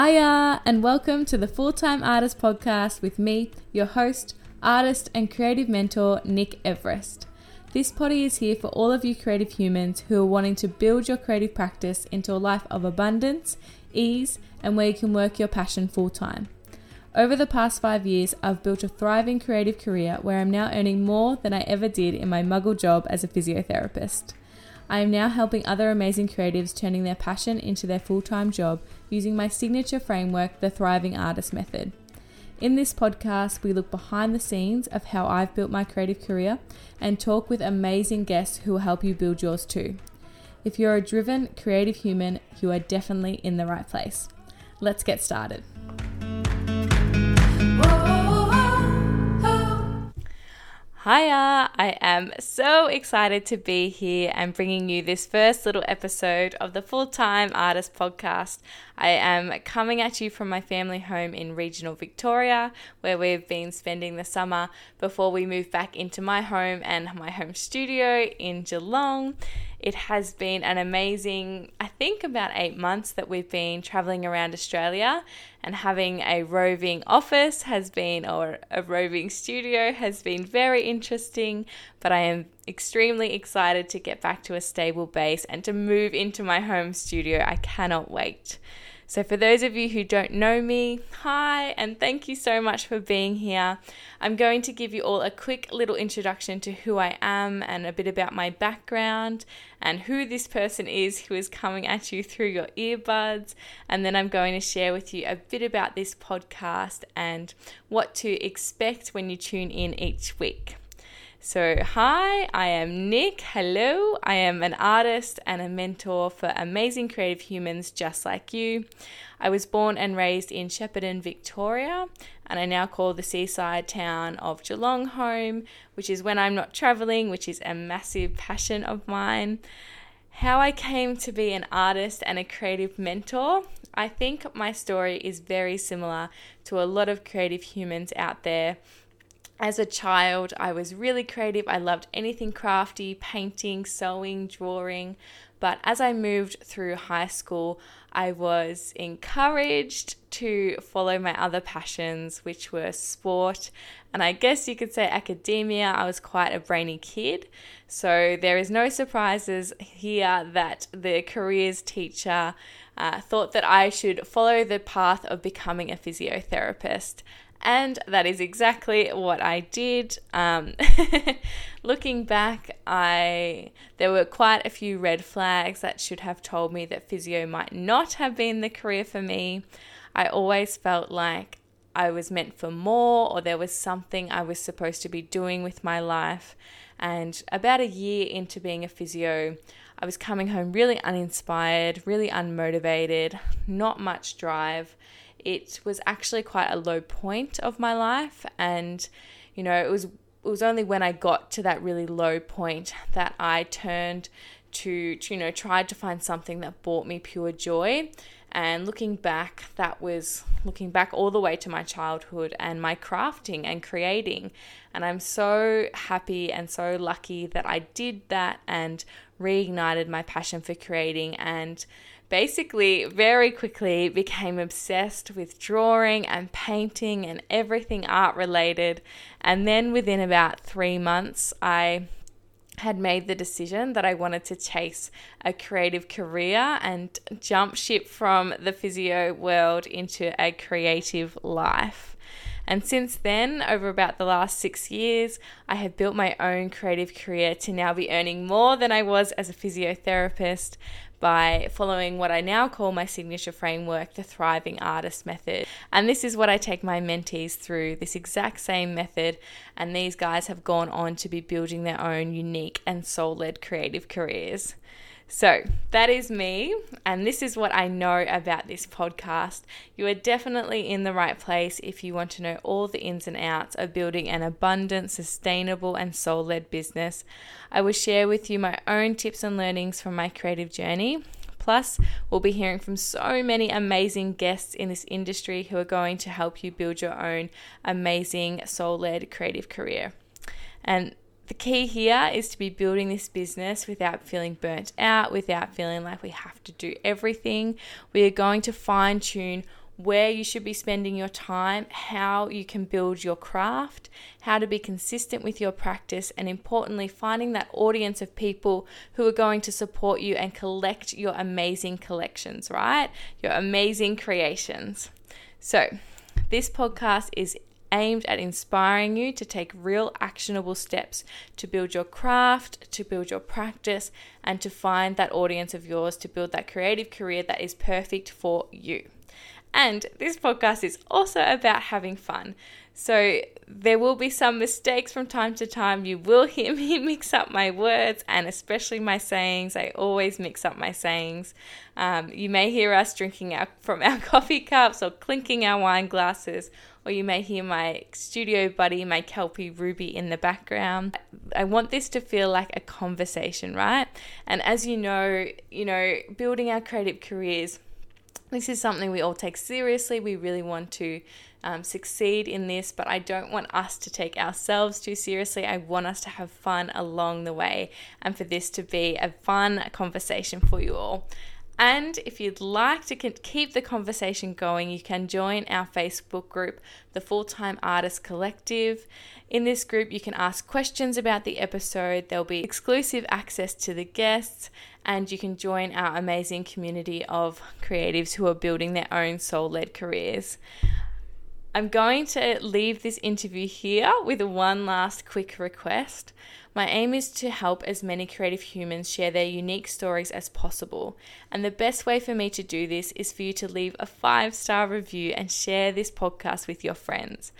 Hiya, and welcome to the Full Time Artist Podcast with me, your host, artist, and creative mentor, Nic Everist. This potty is here for all of you creative humans who are wanting to build your creative practice into a life of abundance, ease, and where you can work your passion full time. Over the past five years, I've built a thriving creative career where I'm now earning more than I ever did in my muggle job as a physiotherapist. I am now helping other amazing creatives turning their passion into their full time job using my signature framework, the Thriving Artist Method. In this podcast, we look behind the scenes of how I've built my creative career and talk with amazing guests who will help you build yours too. If you're a driven, creative human, you are definitely in the right place. Let's get started. Hiya! I am so excited to be here and bringing you this first little episode of the Full Time Artist Podcast. I am coming at you from my family home in regional Victoria, where we've been spending the summer before we move back into my home and my home studio in Geelong. It has been an amazing, I think, about eight months that we've been traveling around Australia and having a roving office has been, or a roving studio has been very interesting. But I am extremely excited to get back to a stable base and to move into my home studio. I cannot wait. So, for those of you who don't know me, hi, and thank you so much for being here. I'm going to give you all a quick little introduction to who I am and a bit about my background and who this person is who is coming at you through your earbuds. And then I'm going to share with you a bit about this podcast and what to expect when you tune in each week. So, hi, I am Nic. Hello, I am an artist and a mentor for amazing creative humans just like you. I was born and raised in Shepparton, Victoria, and I now call the seaside town of Geelong home, which is when I'm not traveling, which is a massive passion of mine. How I came to be an artist and a creative mentor. I think my story is very similar to a lot of creative humans out there as a child, I was really creative. I loved anything crafty, painting, sewing, drawing. But as I moved through high school, I was encouraged to follow my other passions, which were sport and I guess you could say academia. I was quite a brainy kid. So there is no surprises here that the careers teacher uh, thought that I should follow the path of becoming a physiotherapist. And that is exactly what I did. Um, looking back, I there were quite a few red flags that should have told me that physio might not have been the career for me. I always felt like I was meant for more, or there was something I was supposed to be doing with my life. And about a year into being a physio, I was coming home really uninspired, really unmotivated, not much drive. It was actually quite a low point of my life and you know it was it was only when I got to that really low point that I turned to, to, you know tried to find something that brought me pure joy and looking back that was looking back all the way to my childhood and my crafting and creating and I'm so happy and so lucky that I did that and reignited my passion for creating and basically very quickly became obsessed with drawing and painting and everything art related. And then within about three months, I had made the decision that I wanted to chase a creative career and jump ship from the physio world into a creative life. And since then, over about the last six years, I have built my own creative career to now be earning more than I was as a physiotherapist by following what I now call my signature framework, the Thriving Artist Method. And this is what I take my mentees through this exact same method. And these guys have gone on to be building their own unique and soul led creative careers. So, that is me, and this is what I know about this podcast. You are definitely in the right place if you want to know all the ins and outs of building an abundant, sustainable, and soul led business. I will share with you my own tips and learnings from my creative journey. Plus, we'll be hearing from so many amazing guests in this industry who are going to help you build your own amazing soul led creative career. And the key here is to be building this business without feeling burnt out, without feeling like we have to do everything. We are going to fine tune where you should be spending your time, how you can build your craft, how to be consistent with your practice, and importantly, finding that audience of people who are going to support you and collect your amazing collections, right? Your amazing creations. So, this podcast is aimed at inspiring you to take real actionable steps to build your craft, to build your practice, and to find that audience of yours to build that creative career that is perfect for you. And this podcast is also about having fun. So there will be some mistakes from time to time. You will hear me mix up my words and especially my sayings. I always mix up my sayings. Um, you may hear us drinking our, from our coffee cups or clinking our wine glasses, or you may hear my studio buddy, my Kelpie Ruby, in the background. I want this to feel like a conversation, right? And as you know, you know, building our creative careers this is something we all take seriously. We really want to um, succeed in this, but I don't want us to take ourselves too seriously. I want us to have fun along the way and for this to be a fun conversation for you all. And if you'd like to keep the conversation going, you can join our Facebook group, the Full Time Artist Collective. In this group, you can ask questions about the episode. There'll be exclusive access to the guests, and you can join our amazing community of creatives who are building their own soul led careers. I'm going to leave this interview here with one last quick request. My aim is to help as many creative humans share their unique stories as possible. And the best way for me to do this is for you to leave a five star review and share this podcast with your friends.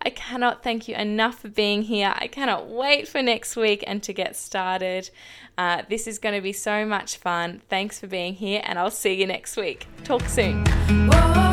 I cannot thank you enough for being here. I cannot wait for next week and to get started. Uh, this is going to be so much fun. Thanks for being here, and I'll see you next week. Talk soon. Whoa.